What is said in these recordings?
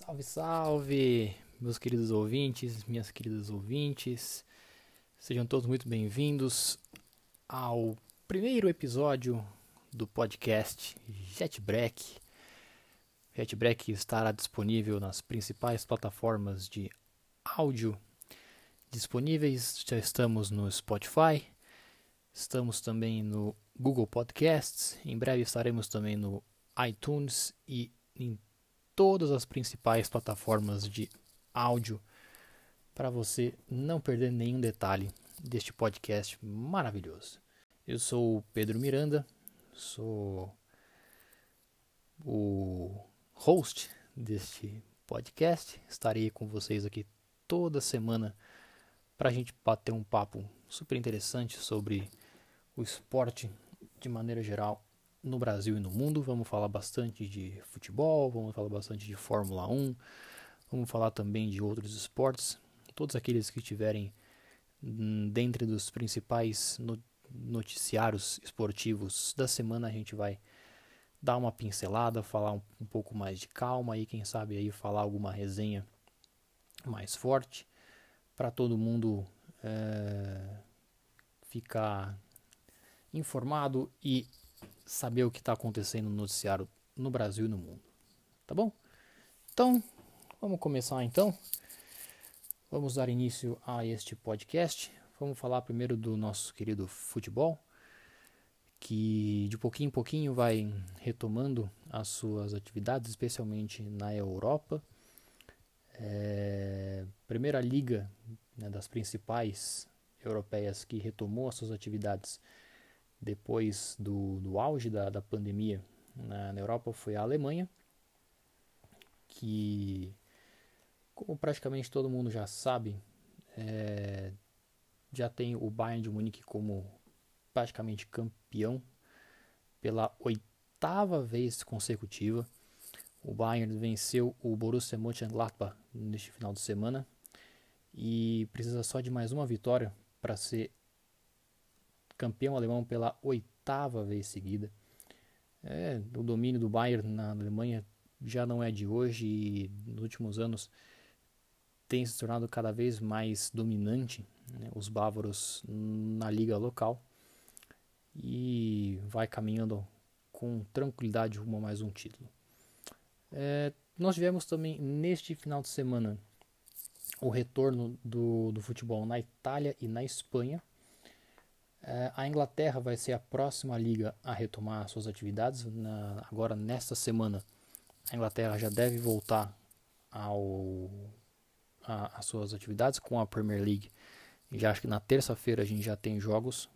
Salve, salve, meus queridos ouvintes, minhas queridas ouvintes. Sejam todos muito bem-vindos ao primeiro episódio do podcast JetBreak. JetBreak estará disponível nas principais plataformas de áudio disponíveis. Já estamos no Spotify, estamos também no Google Podcasts. Em breve estaremos também no iTunes e todas as principais plataformas de áudio para você não perder nenhum detalhe deste podcast maravilhoso. Eu sou o Pedro Miranda, sou o host deste podcast. Estarei com vocês aqui toda semana para a gente bater um papo super interessante sobre o esporte de maneira geral no Brasil e no mundo. Vamos falar bastante de futebol, vamos falar bastante de Fórmula 1, vamos falar também de outros esportes. Todos aqueles que estiverem hum, dentre dos principais noticiários esportivos da semana, a gente vai dar uma pincelada, falar um, um pouco mais de calma e quem sabe aí falar alguma resenha mais forte para todo mundo é, ficar informado e saber o que está acontecendo no noticiário no Brasil e no mundo. Tá bom? Então, vamos começar então. Vamos dar início a este podcast. Vamos falar primeiro do nosso querido futebol, que de pouquinho em pouquinho vai retomando as suas atividades, especialmente na Europa. É, primeira liga né, das principais europeias que retomou as suas atividades depois do, do auge da, da pandemia na, na Europa foi a Alemanha, que, como praticamente todo mundo já sabe, é, já tem o Bayern de Munique como praticamente campeão pela oitava vez consecutiva. O Bayern venceu o Borussia Mönchengladbach neste final de semana e precisa só de mais uma vitória para ser campeão alemão pela oitava vez seguida. É, o domínio do Bayern na Alemanha já não é de hoje e nos últimos anos tem se tornado cada vez mais dominante né, os bávaros na liga local e vai caminhando com tranquilidade rumo a mais um título. É, nós tivemos também neste final de semana o retorno do, do futebol na Itália e na Espanha. É, a Inglaterra vai ser a próxima liga a retomar suas atividades. Na, agora, nesta semana, a Inglaterra já deve voltar ao, as suas atividades com a Premier League. Já acho que na terça-feira a gente já tem jogos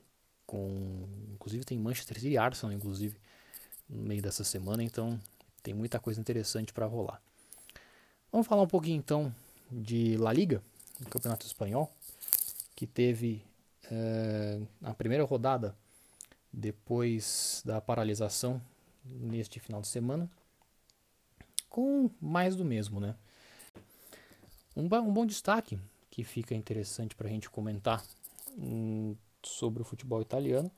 com, inclusive tem Manchester City e Arsenal, inclusive no meio dessa semana. Então, tem muita coisa interessante para rolar. Vamos falar um pouquinho então de La Liga, do Campeonato Espanhol, que teve é, a primeira rodada depois da paralisação neste final de semana, com mais do mesmo, né? Um, um bom destaque que fica interessante para a gente comentar hum, sobre o futebol italiano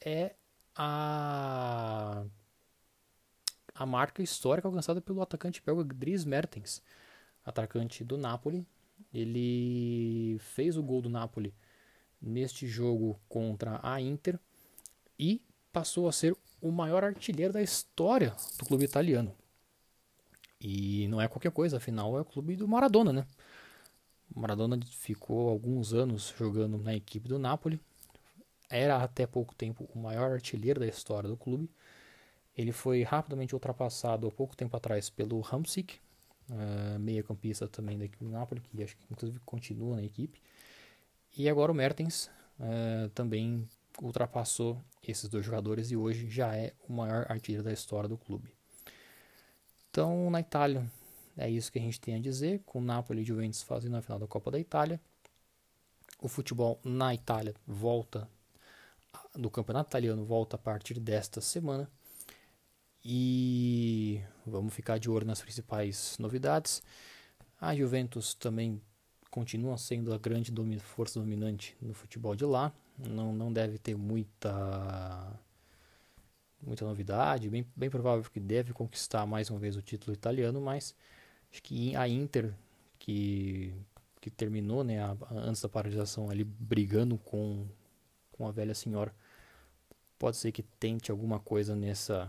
é a, a marca histórica alcançada pelo atacante belga Dries Mertens, atacante do Napoli. Ele fez o gol do Napoli neste jogo contra a Inter e passou a ser o maior artilheiro da história do clube italiano. E não é qualquer coisa, afinal é o clube do Maradona, né? O Maradona ficou alguns anos jogando na equipe do Napoli. Era até pouco tempo o maior artilheiro da história do clube. Ele foi rapidamente ultrapassado há pouco tempo atrás pelo Hamsik, uh, meia-campista também da equipe do Napoli, que acho que inclusive continua na equipe. E agora o Mertens uh, também ultrapassou esses dois jogadores e hoje já é o maior artilheiro da história do clube. Então, na Itália, é isso que a gente tem a dizer, com o Napoli e Juventus fazendo a final da Copa da Itália. O futebol na Itália volta, do campeonato italiano volta a partir desta semana. E vamos ficar de olho nas principais novidades. A Juventus também continua sendo a grande força dominante no futebol de lá. Não, não deve ter muita muita novidade, bem, bem provável que deve conquistar mais uma vez o título italiano, mas acho que a Inter, que, que terminou né, a, antes da paralisação ali brigando com, com a velha senhora, pode ser que tente alguma coisa nessa,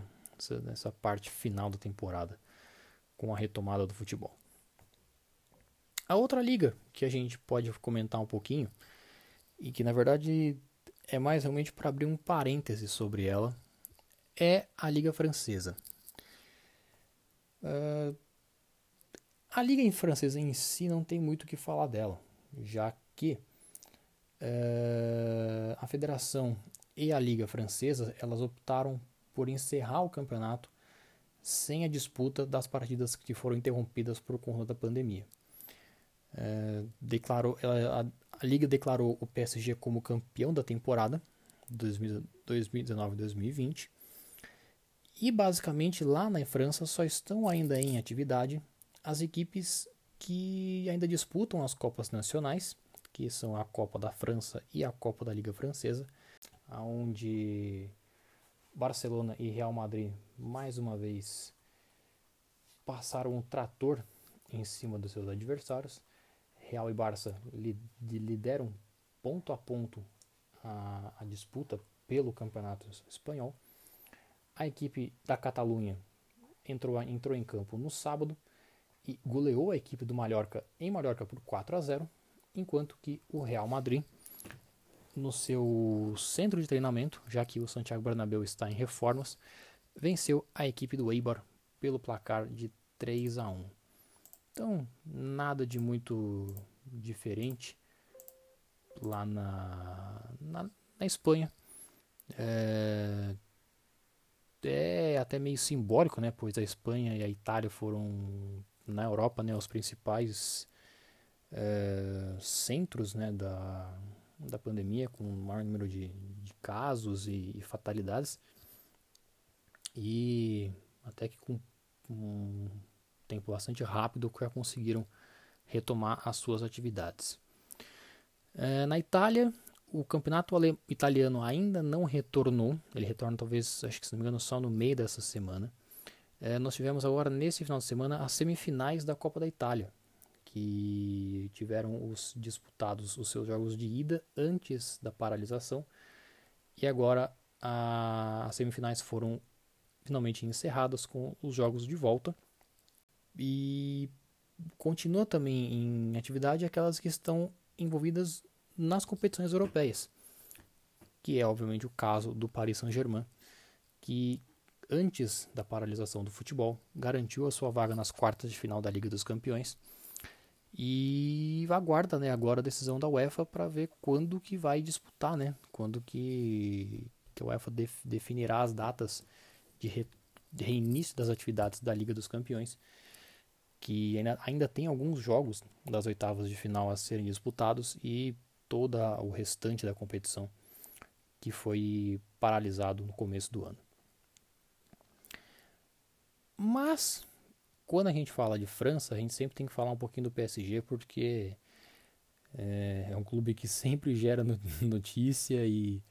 nessa parte final da temporada, com a retomada do futebol. A outra liga que a gente pode comentar um pouquinho, e que na verdade é mais realmente para abrir um parêntese sobre ela, é a Liga Francesa. Uh, a Liga Francesa em si não tem muito o que falar dela, já que uh, a Federação e a Liga Francesa elas optaram por encerrar o campeonato sem a disputa das partidas que foram interrompidas por conta da pandemia. Uh, declarou, a, a Liga declarou o PSG como campeão da temporada 2019-2020 e basicamente lá na França só estão ainda em atividade as equipes que ainda disputam as Copas Nacionais, que são a Copa da França e a Copa da Liga Francesa, onde Barcelona e Real Madrid mais uma vez passaram um trator em cima dos seus adversários. Real e Barça lideram ponto a ponto a, a disputa pelo campeonato espanhol. A equipe da Catalunha entrou, entrou em campo no sábado e goleou a equipe do Mallorca em Mallorca por 4 a 0, enquanto que o Real Madrid, no seu centro de treinamento, já que o Santiago Bernabéu está em reformas, venceu a equipe do Eibar pelo placar de 3 a 1. Então, nada de muito diferente lá na, na, na Espanha. É, é até meio simbólico, né? Pois a Espanha e a Itália foram na Europa, né, os principais é, centros, né, da, da pandemia, com o maior número de, de casos e, e, fatalidades. E até que com um tempo bastante rápido já conseguiram retomar as suas atividades. É, na Itália, o campeonato italiano ainda não retornou. Ele retorna talvez, acho que se não me engano, só no meio dessa semana. É, nós tivemos agora nesse final de semana as semifinais da Copa da Itália, que tiveram os disputados os seus jogos de ida antes da paralisação. E agora a, as semifinais foram finalmente encerradas com os jogos de volta. E continua também em atividade aquelas que estão envolvidas nas competições europeias, que é obviamente o caso do Paris Saint-Germain, que antes da paralisação do futebol garantiu a sua vaga nas quartas de final da Liga dos Campeões e aguarda, né, agora a decisão da UEFA para ver quando que vai disputar, né, quando que, que a UEFA def, definirá as datas de, re, de reinício das atividades da Liga dos Campeões que ainda, ainda tem alguns jogos das oitavas de final a serem disputados e todo o restante da competição que foi paralisado no começo do ano. Mas quando a gente fala de França, a gente sempre tem que falar um pouquinho do PSG porque é, é um clube que sempre gera notícia e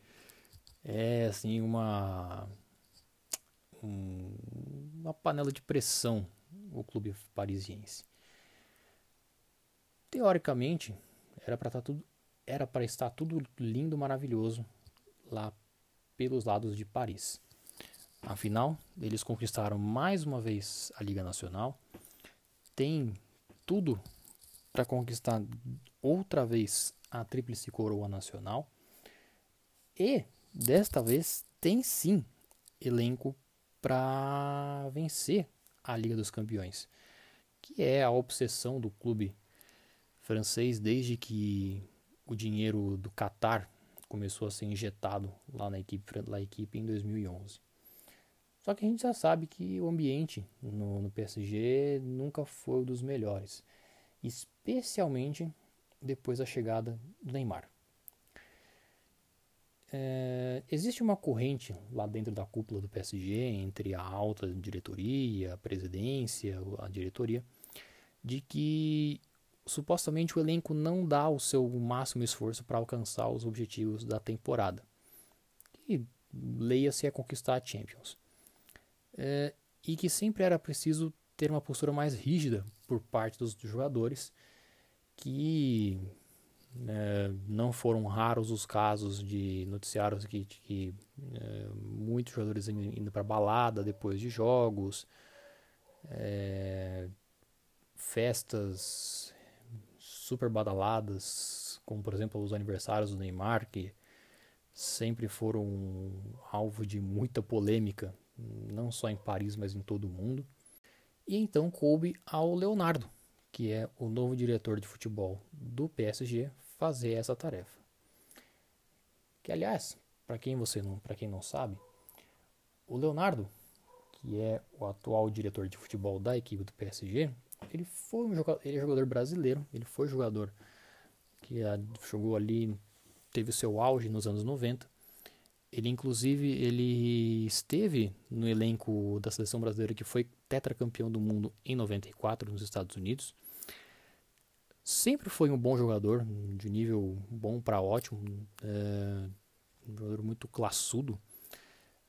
é assim uma uma panela de pressão o clube parisiense. Teoricamente, era para estar tá tudo era para estar tudo lindo, maravilhoso lá pelos lados de Paris. Afinal, eles conquistaram mais uma vez a Liga Nacional, tem tudo para conquistar outra vez a Tríplice Coroa Nacional e desta vez tem sim elenco para vencer a Liga dos Campeões, que é a obsessão do clube francês desde que o dinheiro do Qatar começou a ser injetado lá na equipe, na equipe em 2011. Só que a gente já sabe que o ambiente no, no PSG nunca foi um dos melhores, especialmente depois da chegada do Neymar. É, existe uma corrente lá dentro da cúpula do PSG, entre a alta diretoria, a presidência, a diretoria, de que supostamente o elenco não dá o seu máximo esforço para alcançar os objetivos da temporada. E leia-se a conquistar a Champions. É, e que sempre era preciso ter uma postura mais rígida por parte dos jogadores, que é, não foram raros os casos de noticiários que, que é, muitos jogadores indo para balada depois de jogos, é, festas super badaladas, como por exemplo os aniversários do Neymar, que sempre foram alvo de muita polêmica, não só em Paris, mas em todo o mundo. E então coube ao Leonardo, que é o novo diretor de futebol do PSG, fazer essa tarefa. Que aliás, para quem você não, para quem não sabe, o Leonardo, que é o atual diretor de futebol da equipe do PSG, ele foi um jogador, ele é jogador brasileiro, ele foi jogador que jogou ali, teve o seu auge nos anos 90. Ele inclusive ele esteve no elenco da seleção brasileira que foi tetracampeão do mundo em 94 nos Estados Unidos. Sempre foi um bom jogador, de nível bom para ótimo, é, um jogador muito classudo.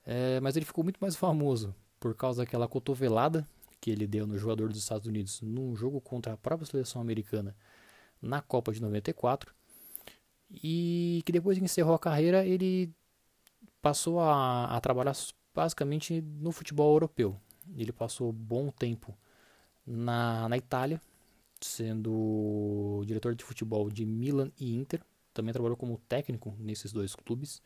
É, mas ele ficou muito mais famoso por causa daquela cotovelada que ele deu no jogador dos Estados Unidos num jogo contra a própria seleção americana na Copa de 94 e que depois que encerrou a carreira ele passou a, a trabalhar basicamente no futebol europeu. Ele passou bom tempo na, na Itália, sendo diretor de futebol de Milan e Inter. Também trabalhou como técnico nesses dois clubes.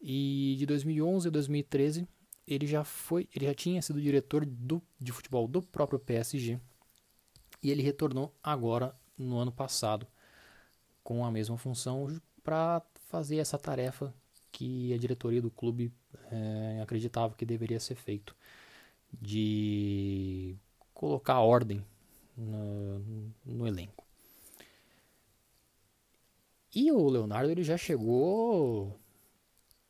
E de 2011 a 2013 ele já foi, ele já tinha sido diretor do, de futebol do próprio PSG e ele retornou agora no ano passado com a mesma função para fazer essa tarefa que a diretoria do clube é, acreditava que deveria ser feito de colocar ordem no, no elenco. E o Leonardo ele já chegou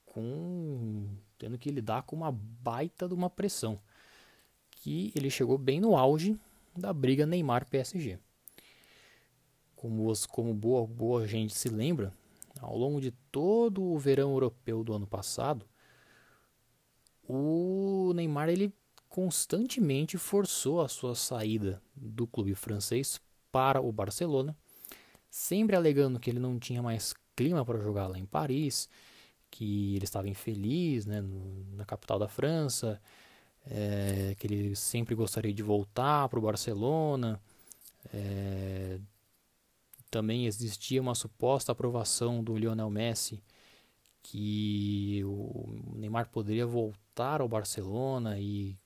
com tendo que lidar com uma baita de uma pressão, que ele chegou bem no auge da briga Neymar-PSG. Como, como boa, boa gente se lembra, ao longo de todo o verão europeu do ano passado, o Neymar ele constantemente forçou a sua saída do clube francês para o Barcelona, sempre alegando que ele não tinha mais clima para jogar lá em Paris, que ele estava infeliz né, na capital da França, é, que ele sempre gostaria de voltar para o Barcelona. É, também existia uma suposta aprovação do Lionel Messi que o Neymar poderia voltar ao Barcelona e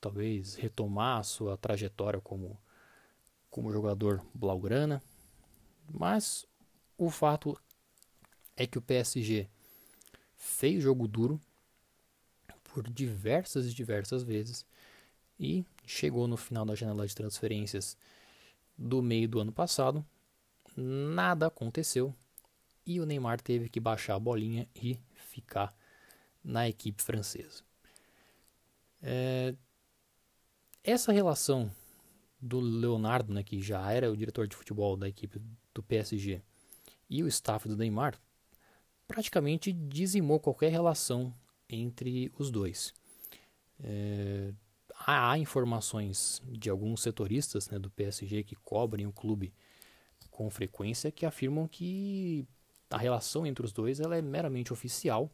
talvez retomar a sua trajetória como, como jogador blaugrana. Mas o fato é que o PSG fez jogo duro por diversas e diversas vezes e chegou no final da janela de transferências do meio do ano passado. Nada aconteceu e o Neymar teve que baixar a bolinha e ficar na equipe francesa. É, essa relação do Leonardo, né, que já era o diretor de futebol da equipe do PSG, e o staff do Neymar praticamente dizimou qualquer relação entre os dois. É, há informações de alguns setoristas né, do PSG que cobrem o clube com frequência que afirmam que a relação entre os dois ela é meramente oficial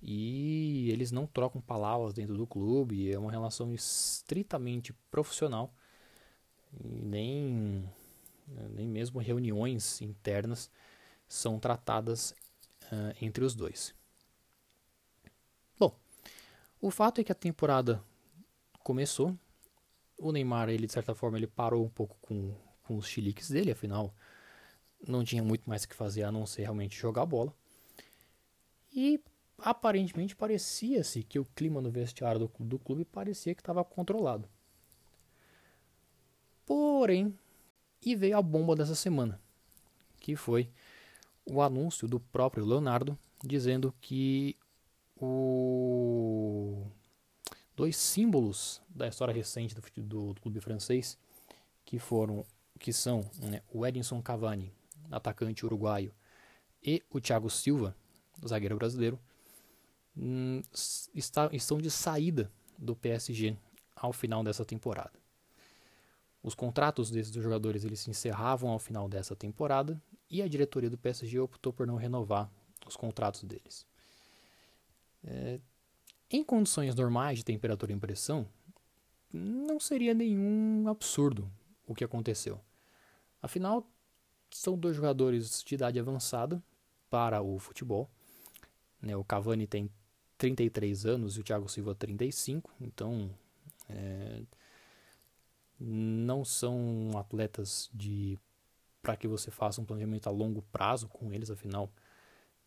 e eles não trocam palavras dentro do clube, é uma relação estritamente profissional nem, nem mesmo reuniões internas são tratadas uh, entre os dois. Bom, o fato é que a temporada começou. O Neymar, ele de certa forma, ele parou um pouco com, com os chiliques dele, afinal, não tinha muito mais o que fazer a não ser realmente jogar bola. E aparentemente parecia-se que o clima no vestiário do, do clube parecia que estava controlado. Porém, e veio a bomba dessa semana, que foi o anúncio do próprio Leonardo dizendo que o dois símbolos da história recente do, do, do clube francês que foram que são né, o Edinson Cavani, atacante uruguaio, e o Thiago Silva, zagueiro brasileiro, hum, está, estão de saída do PSG ao final dessa temporada. Os contratos desses jogadores eles se encerravam ao final dessa temporada e a diretoria do PSG optou por não renovar os contratos deles. É, em condições normais de temperatura e pressão, não seria nenhum absurdo o que aconteceu. Afinal, são dois jogadores de idade avançada para o futebol. Né? O Cavani tem 33 anos e o Thiago Silva 35, então é, não são atletas de para que você faça um planejamento a longo prazo com eles, afinal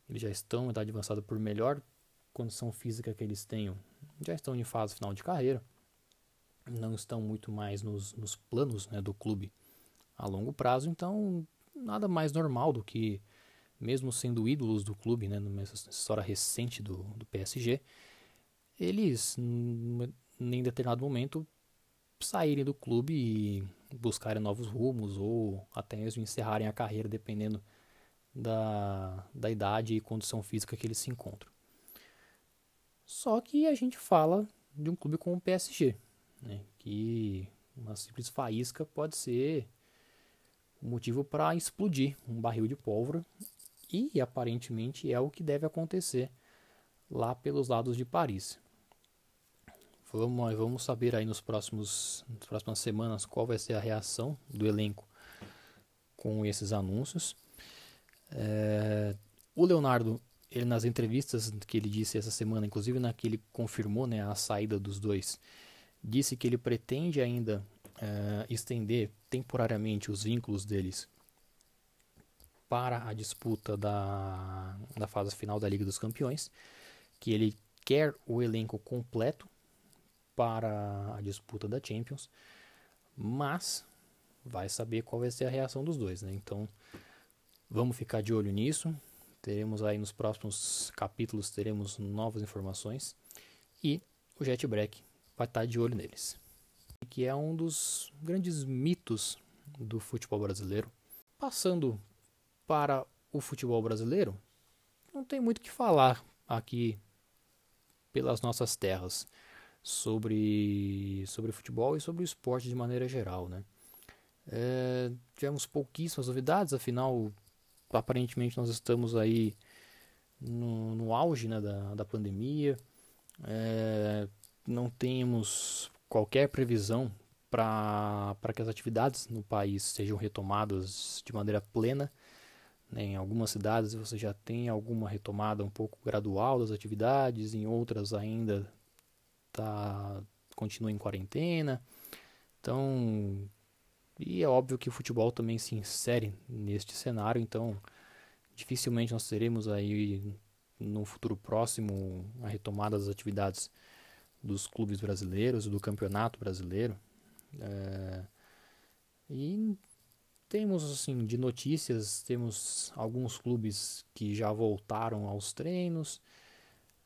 eles já estão em idade avançada por melhor condição física que eles tenham, já estão em fase final de carreira, não estão muito mais nos, nos planos né, do clube a longo prazo, então nada mais normal do que, mesmo sendo ídolos do clube, né, nessa história recente do, do PSG, eles, em determinado momento, saírem do clube e buscarem novos rumos ou até mesmo encerrarem a carreira, dependendo da, da idade e condição física que eles se encontram. Só que a gente fala de um clube como o PSG, né, que uma simples faísca pode ser motivo para explodir um barril de pólvora e aparentemente é o que deve acontecer lá pelos lados de Paris. Vamos, vamos saber aí nos próximos nas próximas semanas qual vai ser a reação do elenco com esses anúncios. É, o Leonardo, ele nas entrevistas que ele disse essa semana, inclusive na que ele confirmou né, a saída dos dois, disse que ele pretende ainda uh, estender temporariamente os vínculos deles para a disputa da, da fase final da Liga dos Campeões, que ele quer o elenco completo para a disputa da Champions, mas vai saber qual vai ser a reação dos dois, né? Então, vamos ficar de olho nisso. Teremos aí nos próximos capítulos teremos novas informações e o Jet Break vai estar de olho neles que é um dos grandes mitos do futebol brasileiro. Passando para o futebol brasileiro, não tem muito o que falar aqui pelas nossas terras sobre, sobre futebol e sobre o esporte de maneira geral. Né? É, tivemos pouquíssimas novidades, afinal, aparentemente nós estamos aí no, no auge né, da, da pandemia. É, não temos qualquer previsão para que as atividades no país sejam retomadas de maneira plena. Né? Em algumas cidades você já tem alguma retomada um pouco gradual das atividades, em outras ainda tá, continua em quarentena. Então, e é óbvio que o futebol também se insere neste cenário, então dificilmente nós teremos aí no futuro próximo a retomada das atividades dos clubes brasileiros, do campeonato brasileiro. É, e temos, assim, de notícias, temos alguns clubes que já voltaram aos treinos,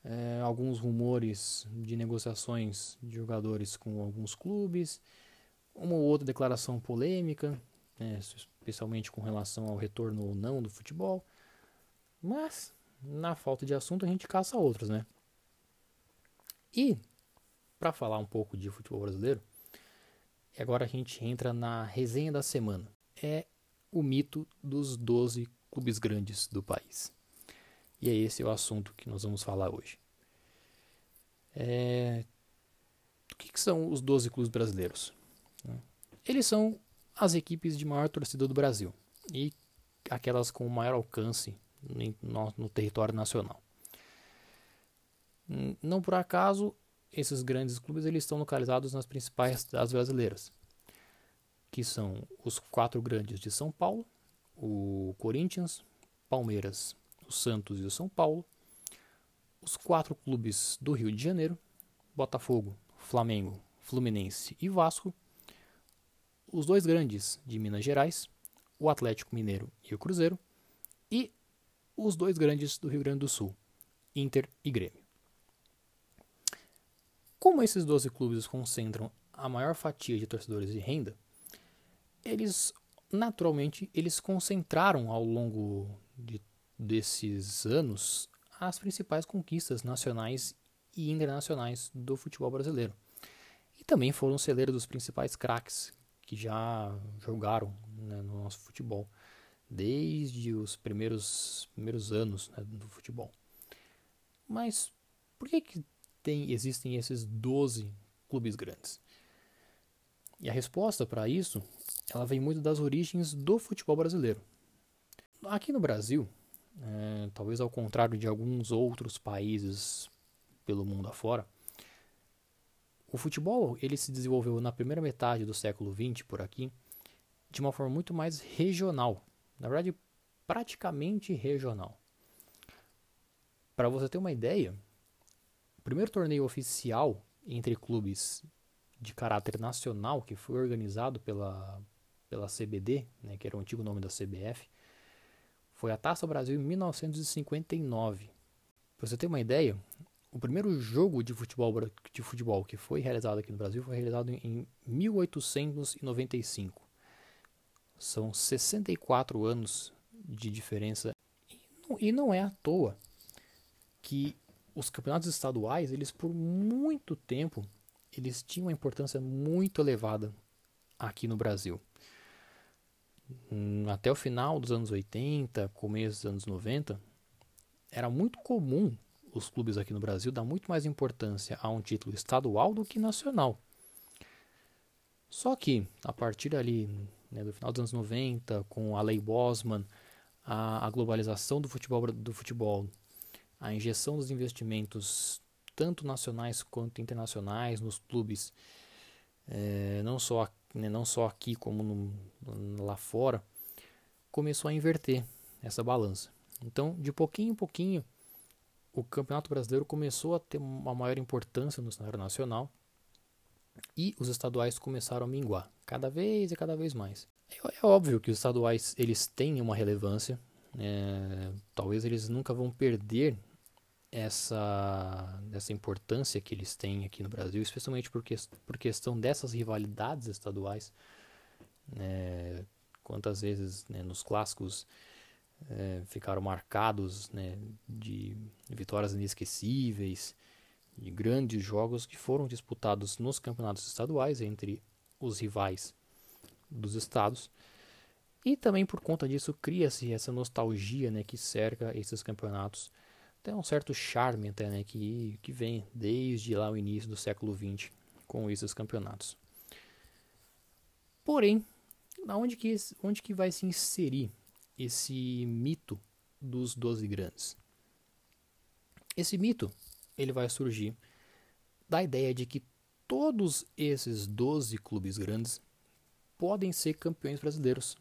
é, alguns rumores de negociações de jogadores com alguns clubes, uma ou outra declaração polêmica, né, especialmente com relação ao retorno ou não do futebol, mas na falta de assunto a gente caça outros, né? E para falar um pouco de futebol brasileiro, agora a gente entra na resenha da semana. É o mito dos 12 clubes grandes do país. E é esse o assunto que nós vamos falar hoje. É... O que, que são os 12 clubes brasileiros? Eles são as equipes de maior torcida do Brasil e aquelas com maior alcance no, no território nacional. Não por acaso esses grandes clubes eles estão localizados nas principais cidades brasileiras, que são os quatro grandes de São Paulo, o Corinthians, Palmeiras, o Santos e o São Paulo, os quatro clubes do Rio de Janeiro, Botafogo, Flamengo, Fluminense e Vasco, os dois grandes de Minas Gerais, o Atlético Mineiro e o Cruzeiro, e os dois grandes do Rio Grande do Sul, Inter e Grêmio. Como esses 12 clubes concentram a maior fatia de torcedores de renda, eles naturalmente eles concentraram ao longo de, desses anos as principais conquistas nacionais e internacionais do futebol brasileiro. E também foram celeiros dos principais craques que já jogaram né, no nosso futebol, desde os primeiros, primeiros anos né, do futebol. Mas por que, que tem, existem esses 12 clubes grandes? E a resposta para isso, ela vem muito das origens do futebol brasileiro. Aqui no Brasil, é, talvez ao contrário de alguns outros países pelo mundo afora, o futebol ele se desenvolveu na primeira metade do século XX por aqui de uma forma muito mais regional, na verdade praticamente regional. Para você ter uma ideia, primeiro torneio oficial entre clubes de caráter nacional que foi organizado pela pela CBD, né, que era o antigo nome da CBF, foi a Taça Brasil em 1959. Para você ter uma ideia, o primeiro jogo de futebol, de futebol que foi realizado aqui no Brasil foi realizado em 1895. São 64 anos de diferença. E não é à toa que os campeonatos estaduais, eles por muito tempo, eles tinham uma importância muito elevada aqui no Brasil. Hum, até o final dos anos 80, começo dos anos 90, era muito comum os clubes aqui no Brasil dar muito mais importância a um título estadual do que nacional. Só que, a partir ali né, do final dos anos 90, com a lei Bosman, a, a globalização do futebol, do futebol, a injeção dos investimentos, tanto nacionais quanto internacionais, nos clubes, é, não só né, não só aqui como no, lá fora, começou a inverter essa balança. Então, de pouquinho em pouquinho, o Campeonato Brasileiro começou a ter uma maior importância no cenário nacional e os estaduais começaram a minguar, cada vez e cada vez mais. É, é óbvio que os estaduais eles têm uma relevância, é, talvez eles nunca vão perder essa, essa importância que eles têm aqui no Brasil, especialmente porque, por questão dessas rivalidades estaduais. Né, quantas vezes né, nos clássicos é, ficaram marcados né, de vitórias inesquecíveis, de grandes jogos que foram disputados nos campeonatos estaduais entre os rivais dos estados. E também por conta disso cria-se essa nostalgia né, que cerca esses campeonatos tem um certo charme até, né, que, que vem desde lá o início do século XX com esses campeonatos. Porém, onde que, onde que vai se inserir esse mito dos 12 grandes? Esse mito ele vai surgir da ideia de que todos esses 12 clubes grandes podem ser campeões brasileiros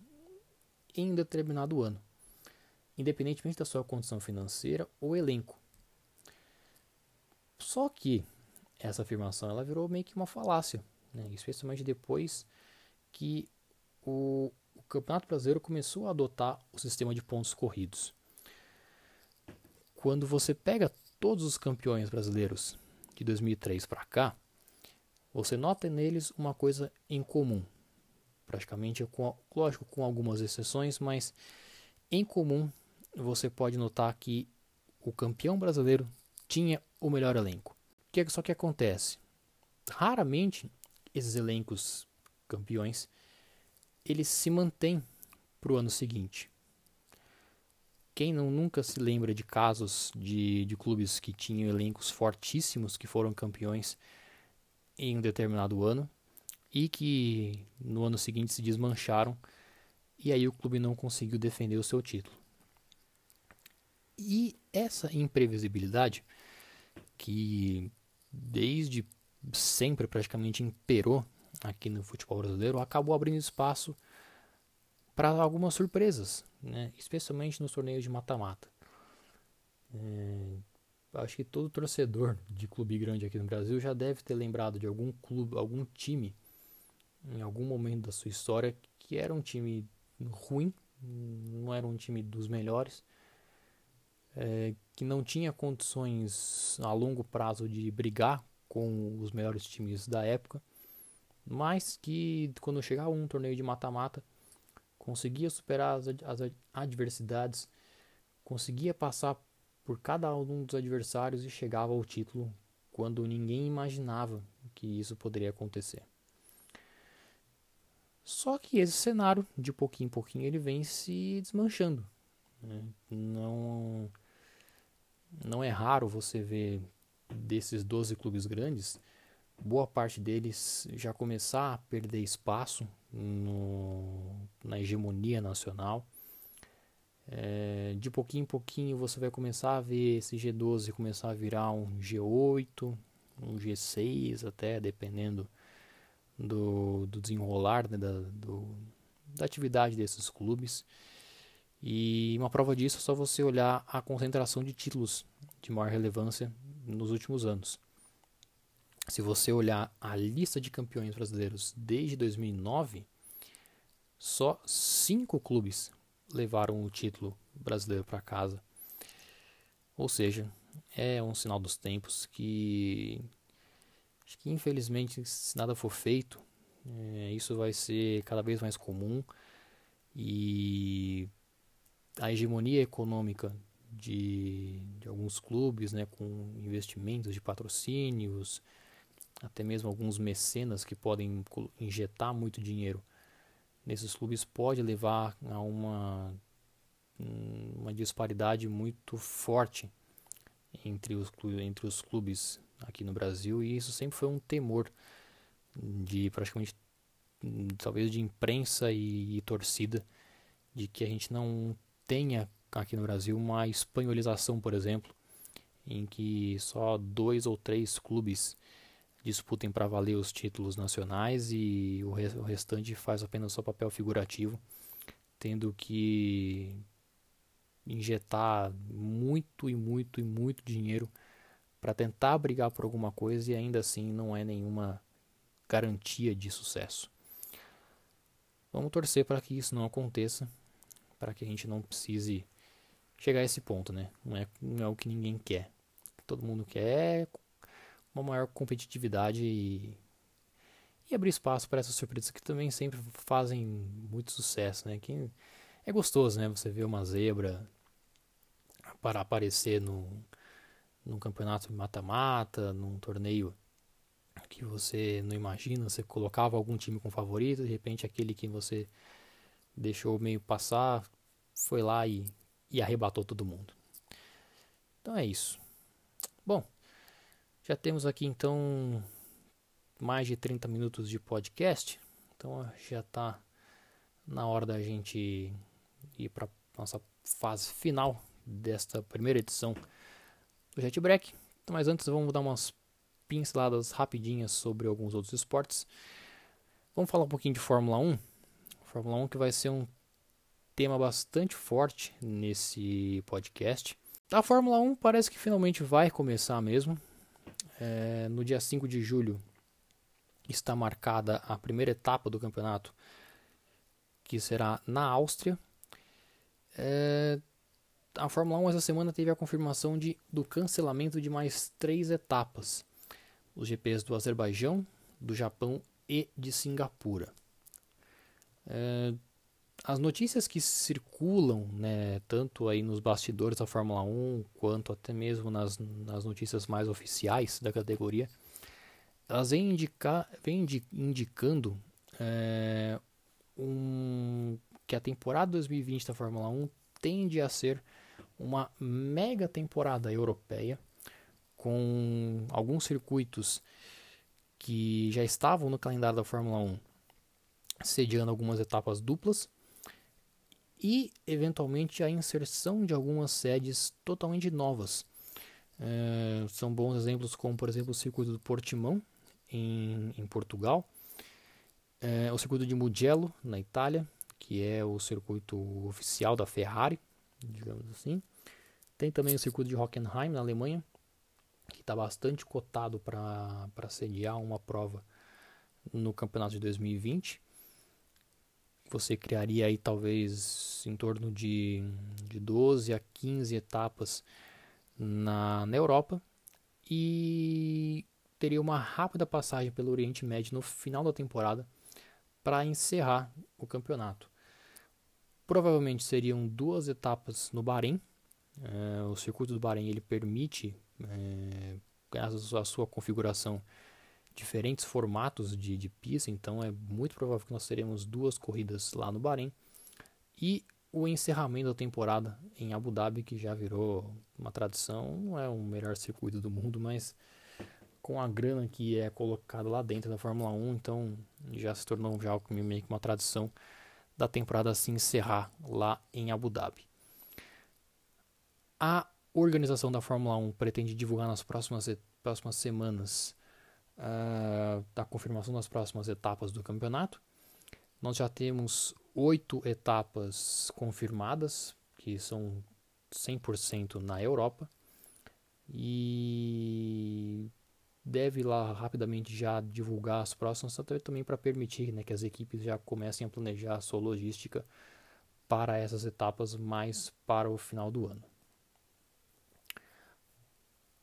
em determinado ano independentemente da sua condição financeira ou elenco. Só que essa afirmação ela virou meio que uma falácia, né? especialmente depois que o, o Campeonato Brasileiro começou a adotar o sistema de pontos corridos. Quando você pega todos os campeões brasileiros de 2003 para cá, você nota neles uma coisa em comum. Praticamente, com, lógico, com algumas exceções, mas em comum você pode notar que o campeão brasileiro tinha o melhor elenco. O que é só que acontece? Raramente esses elencos campeões eles se mantêm para o ano seguinte. Quem não nunca se lembra de casos de, de clubes que tinham elencos fortíssimos que foram campeões em um determinado ano e que no ano seguinte se desmancharam e aí o clube não conseguiu defender o seu título. E essa imprevisibilidade, que desde sempre praticamente imperou aqui no futebol brasileiro, acabou abrindo espaço para algumas surpresas, né? especialmente nos torneios de mata-mata. É, acho que todo torcedor de clube grande aqui no Brasil já deve ter lembrado de algum clube, algum time, em algum momento da sua história, que era um time ruim, não era um time dos melhores, é, que não tinha condições a longo prazo de brigar com os melhores times da época, mas que quando chegava um torneio de mata-mata conseguia superar as, as adversidades, conseguia passar por cada um dos adversários e chegava ao título quando ninguém imaginava que isso poderia acontecer. Só que esse cenário, de pouquinho em pouquinho, ele vem se desmanchando. Né? Não, não é raro você ver desses 12 clubes grandes, boa parte deles já começar a perder espaço no, na hegemonia nacional. É, de pouquinho em pouquinho você vai começar a ver esse G12 começar a virar um G8, um G6 até, dependendo do, do desenrolar né, da, do, da atividade desses clubes. E uma prova disso é só você olhar a concentração de títulos de maior relevância nos últimos anos. Se você olhar a lista de campeões brasileiros desde 2009, só cinco clubes levaram o título brasileiro para casa. Ou seja, é um sinal dos tempos que que infelizmente, se nada for feito, é, isso vai ser cada vez mais comum e a hegemonia econômica de, de alguns clubes, né, com investimentos de patrocínios, até mesmo alguns mecenas que podem injetar muito dinheiro nesses clubes, pode levar a uma, uma disparidade muito forte entre os, entre os clubes aqui no Brasil. E isso sempre foi um temor de praticamente talvez de imprensa e, e torcida de que a gente não tenha aqui no Brasil uma espanholização, por exemplo, em que só dois ou três clubes disputem para valer os títulos nacionais e o, restante faz apenas seu papel figurativo, tendo que injetar muito e muito e muito dinheiro para tentar brigar por alguma coisa e ainda assim não é nenhuma garantia de sucesso. Vamos torcer para que isso não aconteça, para que a gente não precise chegar a esse ponto, né? Não é, não é o que ninguém quer. Todo mundo quer uma maior competitividade e, e abrir espaço para essas surpresas que também sempre fazem muito sucesso, né? Que é gostoso, né? Você ver uma zebra para aparecer no, num campeonato mata-mata, num torneio que você não imagina, você colocava algum time com favorito, de repente aquele que você deixou meio passar foi lá e, e arrebatou todo mundo. Então é isso. Bom, já temos aqui então mais de 30 minutos de podcast, então já está na hora da gente ir para nossa fase final desta primeira edição do Jet Break. Então, mas antes vamos dar umas pinceladas rapidinhas sobre alguns outros esportes. Vamos falar um pouquinho de Fórmula 1. Fórmula 1 que vai ser um tema bastante forte nesse podcast. A Fórmula 1 parece que finalmente vai começar mesmo. É, no dia 5 de julho está marcada a primeira etapa do campeonato, que será na Áustria. É, a Fórmula 1 essa semana teve a confirmação de, do cancelamento de mais três etapas: os GPs do Azerbaijão, do Japão e de Singapura. É, as notícias que circulam, né, tanto aí nos bastidores da Fórmula 1 quanto até mesmo nas, nas notícias mais oficiais da categoria, elas vêm, indicar, vêm indicando é, um, que a temporada 2020 da Fórmula 1 tende a ser uma mega temporada europeia com alguns circuitos que já estavam no calendário da Fórmula 1, sediando algumas etapas duplas e eventualmente a inserção de algumas sedes totalmente novas. É, são bons exemplos como, por exemplo, o circuito do Portimão em, em Portugal, é, o circuito de Mugello na Itália, que é o circuito oficial da Ferrari, digamos assim. Tem também o circuito de Hockenheim, na Alemanha, que está bastante cotado para sediar uma prova no campeonato de 2020. Você criaria aí talvez em torno de, de 12 a 15 etapas na, na Europa e teria uma rápida passagem pelo Oriente Médio no final da temporada para encerrar o campeonato. Provavelmente seriam duas etapas no Bahrein, É, o circuito do Bahrein ele permite, é, graças à sua configuração, diferentes formatos de, de pista, então é muito provável que nós teremos duas corridas lá no Bahrein. E o encerramento da temporada em Abu Dhabi, que já virou uma tradição, não é o melhor circuito do mundo, mas com a grana que é colocada lá dentro da Fórmula 1, então já se tornou já meio que uma tradição da temporada se encerrar lá em Abu Dhabi. A organização da Fórmula 1 pretende divulgar nas próximas, próximas semanas uh, a confirmação das próximas etapas do campeonato. Nós já temos oito etapas confirmadas, que são 100% na Europa. E deve lá rapidamente já divulgar as próximas, até também para permitir né, que as equipes já comecem a planejar a sua logística para essas etapas mais para o final do ano.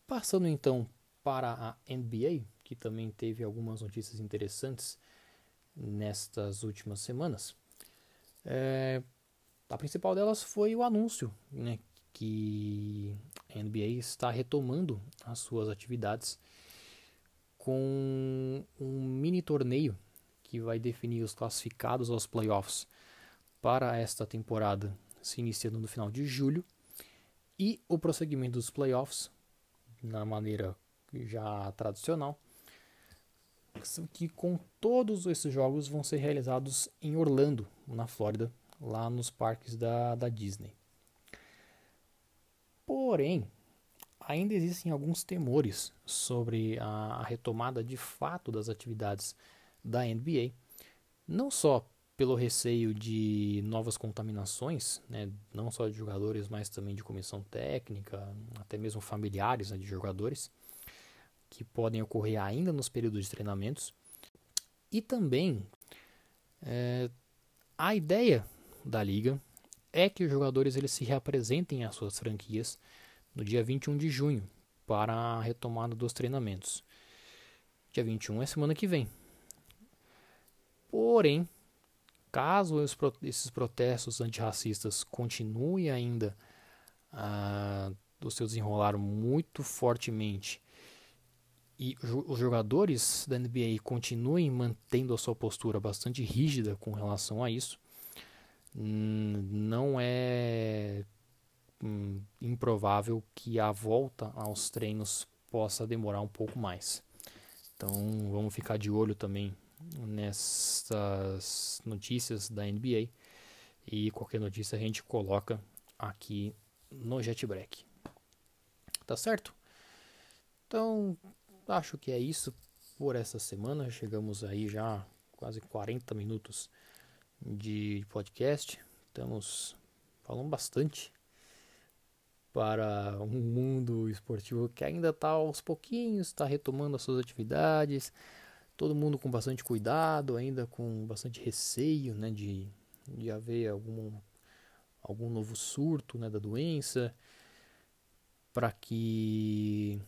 Passando então para a NBA, que também teve algumas notícias interessantes nestas últimas semanas. É, a principal delas foi o anúncio né, que a NBA está retomando as suas atividades com um mini torneio que vai definir os classificados aos playoffs para esta temporada, se iniciando no final de julho, e o prosseguimento dos playoffs na maneira já tradicional, que com todos esses jogos vão ser realizados em Orlando, na Flórida, lá nos parques da, da Disney. Porém, ainda existem alguns temores sobre a, retomada de fato das atividades da NBA, não só pelo receio de novas contaminações, né, não só de jogadores, mas também de comissão técnica, até mesmo familiares né, de jogadores, que podem ocorrer ainda nos períodos de treinamentos, e também é, a ideia da liga é que os jogadores eles se reapresentem às suas franquias no dia 21 de junho para a retomada dos treinamentos. Dia 21 é semana que vem. Porém, caso esses protestos antirracistas continuem ainda a do seu desenrolar muito fortemente e os jogadores da NBA continuem mantendo a sua postura bastante rígida com relação a isso, não é hum, improvável que a volta aos treinos possa demorar um pouco mais. Então vamos ficar de olho também nessas notícias da NBA e qualquer notícia a gente coloca aqui no JetBreak. Tá certo? Então acho que é isso por essa semana. Chegamos aí já quase 40 minutos de podcast. Estamos falando bastante para um mundo esportivo que ainda está aos pouquinhos, está retomando as suas atividades, todo mundo com bastante cuidado, ainda com bastante receio né, de, de haver algum, algum novo surto né, da doença, para que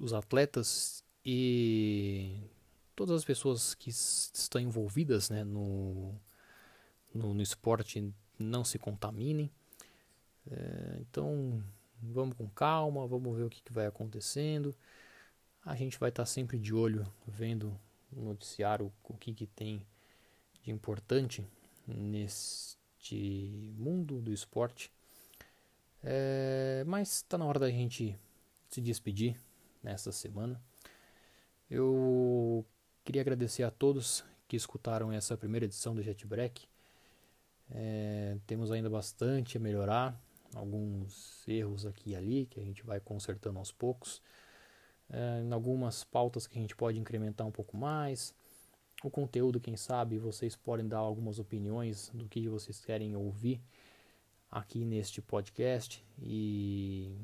os atletas e todas as pessoas que estão envolvidas né, no, no, no esporte não se contaminem. É, então vamos com calma, vamos ver o que, que vai acontecendo. A gente vai estar sempre de olho, vendo no noticiário o que, que tem de importante neste mundo do esporte. É, mas está na hora da gente se despedir nesta semana. Eu queria agradecer a todos que escutaram essa primeira edição do JetBreak. É, temos ainda bastante a melhorar, alguns erros aqui e ali que a gente vai consertando aos poucos, é, em algumas pautas que a gente pode incrementar um pouco mais. O conteúdo, quem sabe, vocês podem dar algumas opiniões do que vocês querem ouvir aqui neste podcast e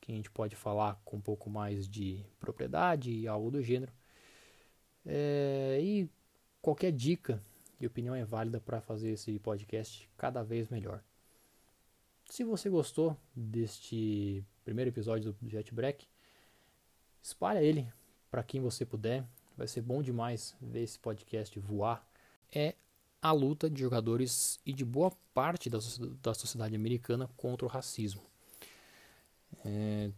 que a gente pode falar com um pouco mais de propriedade e algo do gênero. É, e qualquer dica e opinião é válida para fazer esse podcast cada vez melhor. Se você gostou deste primeiro episódio do Jet Break, espalha ele para quem você puder. Vai ser bom demais ver esse podcast voar. É a luta de jogadores e de boa parte da, da sociedade americana contra o racismo. É,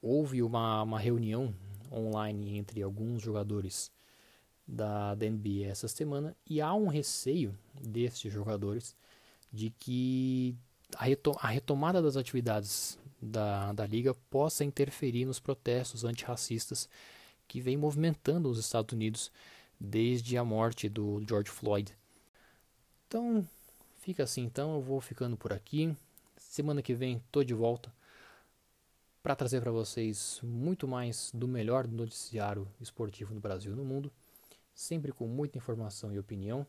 houve uma, uma reunião online entre alguns jogadores da, da NBA essa semana e há um receio desses jogadores de que a, retom a retomada das atividades da, da liga possa interferir nos protestos antirracistas que vem movimentando os Estados Unidos desde a morte do George Floyd. Então, fica assim então, eu vou ficando por aqui. Semana que vem tô de volta para trazer para vocês muito mais do melhor do noticiário esportivo no Brasil e no mundo, sempre com muita informação e opinião.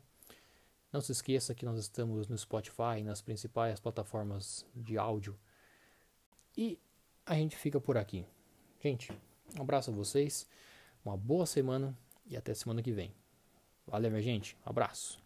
Não se esqueça que nós estamos no Spotify, nas principais plataformas de áudio. E a gente fica por aqui. Gente, um abraço a vocês, uma boa semana e até semana que vem. Valeu, minha gente. Um abraço.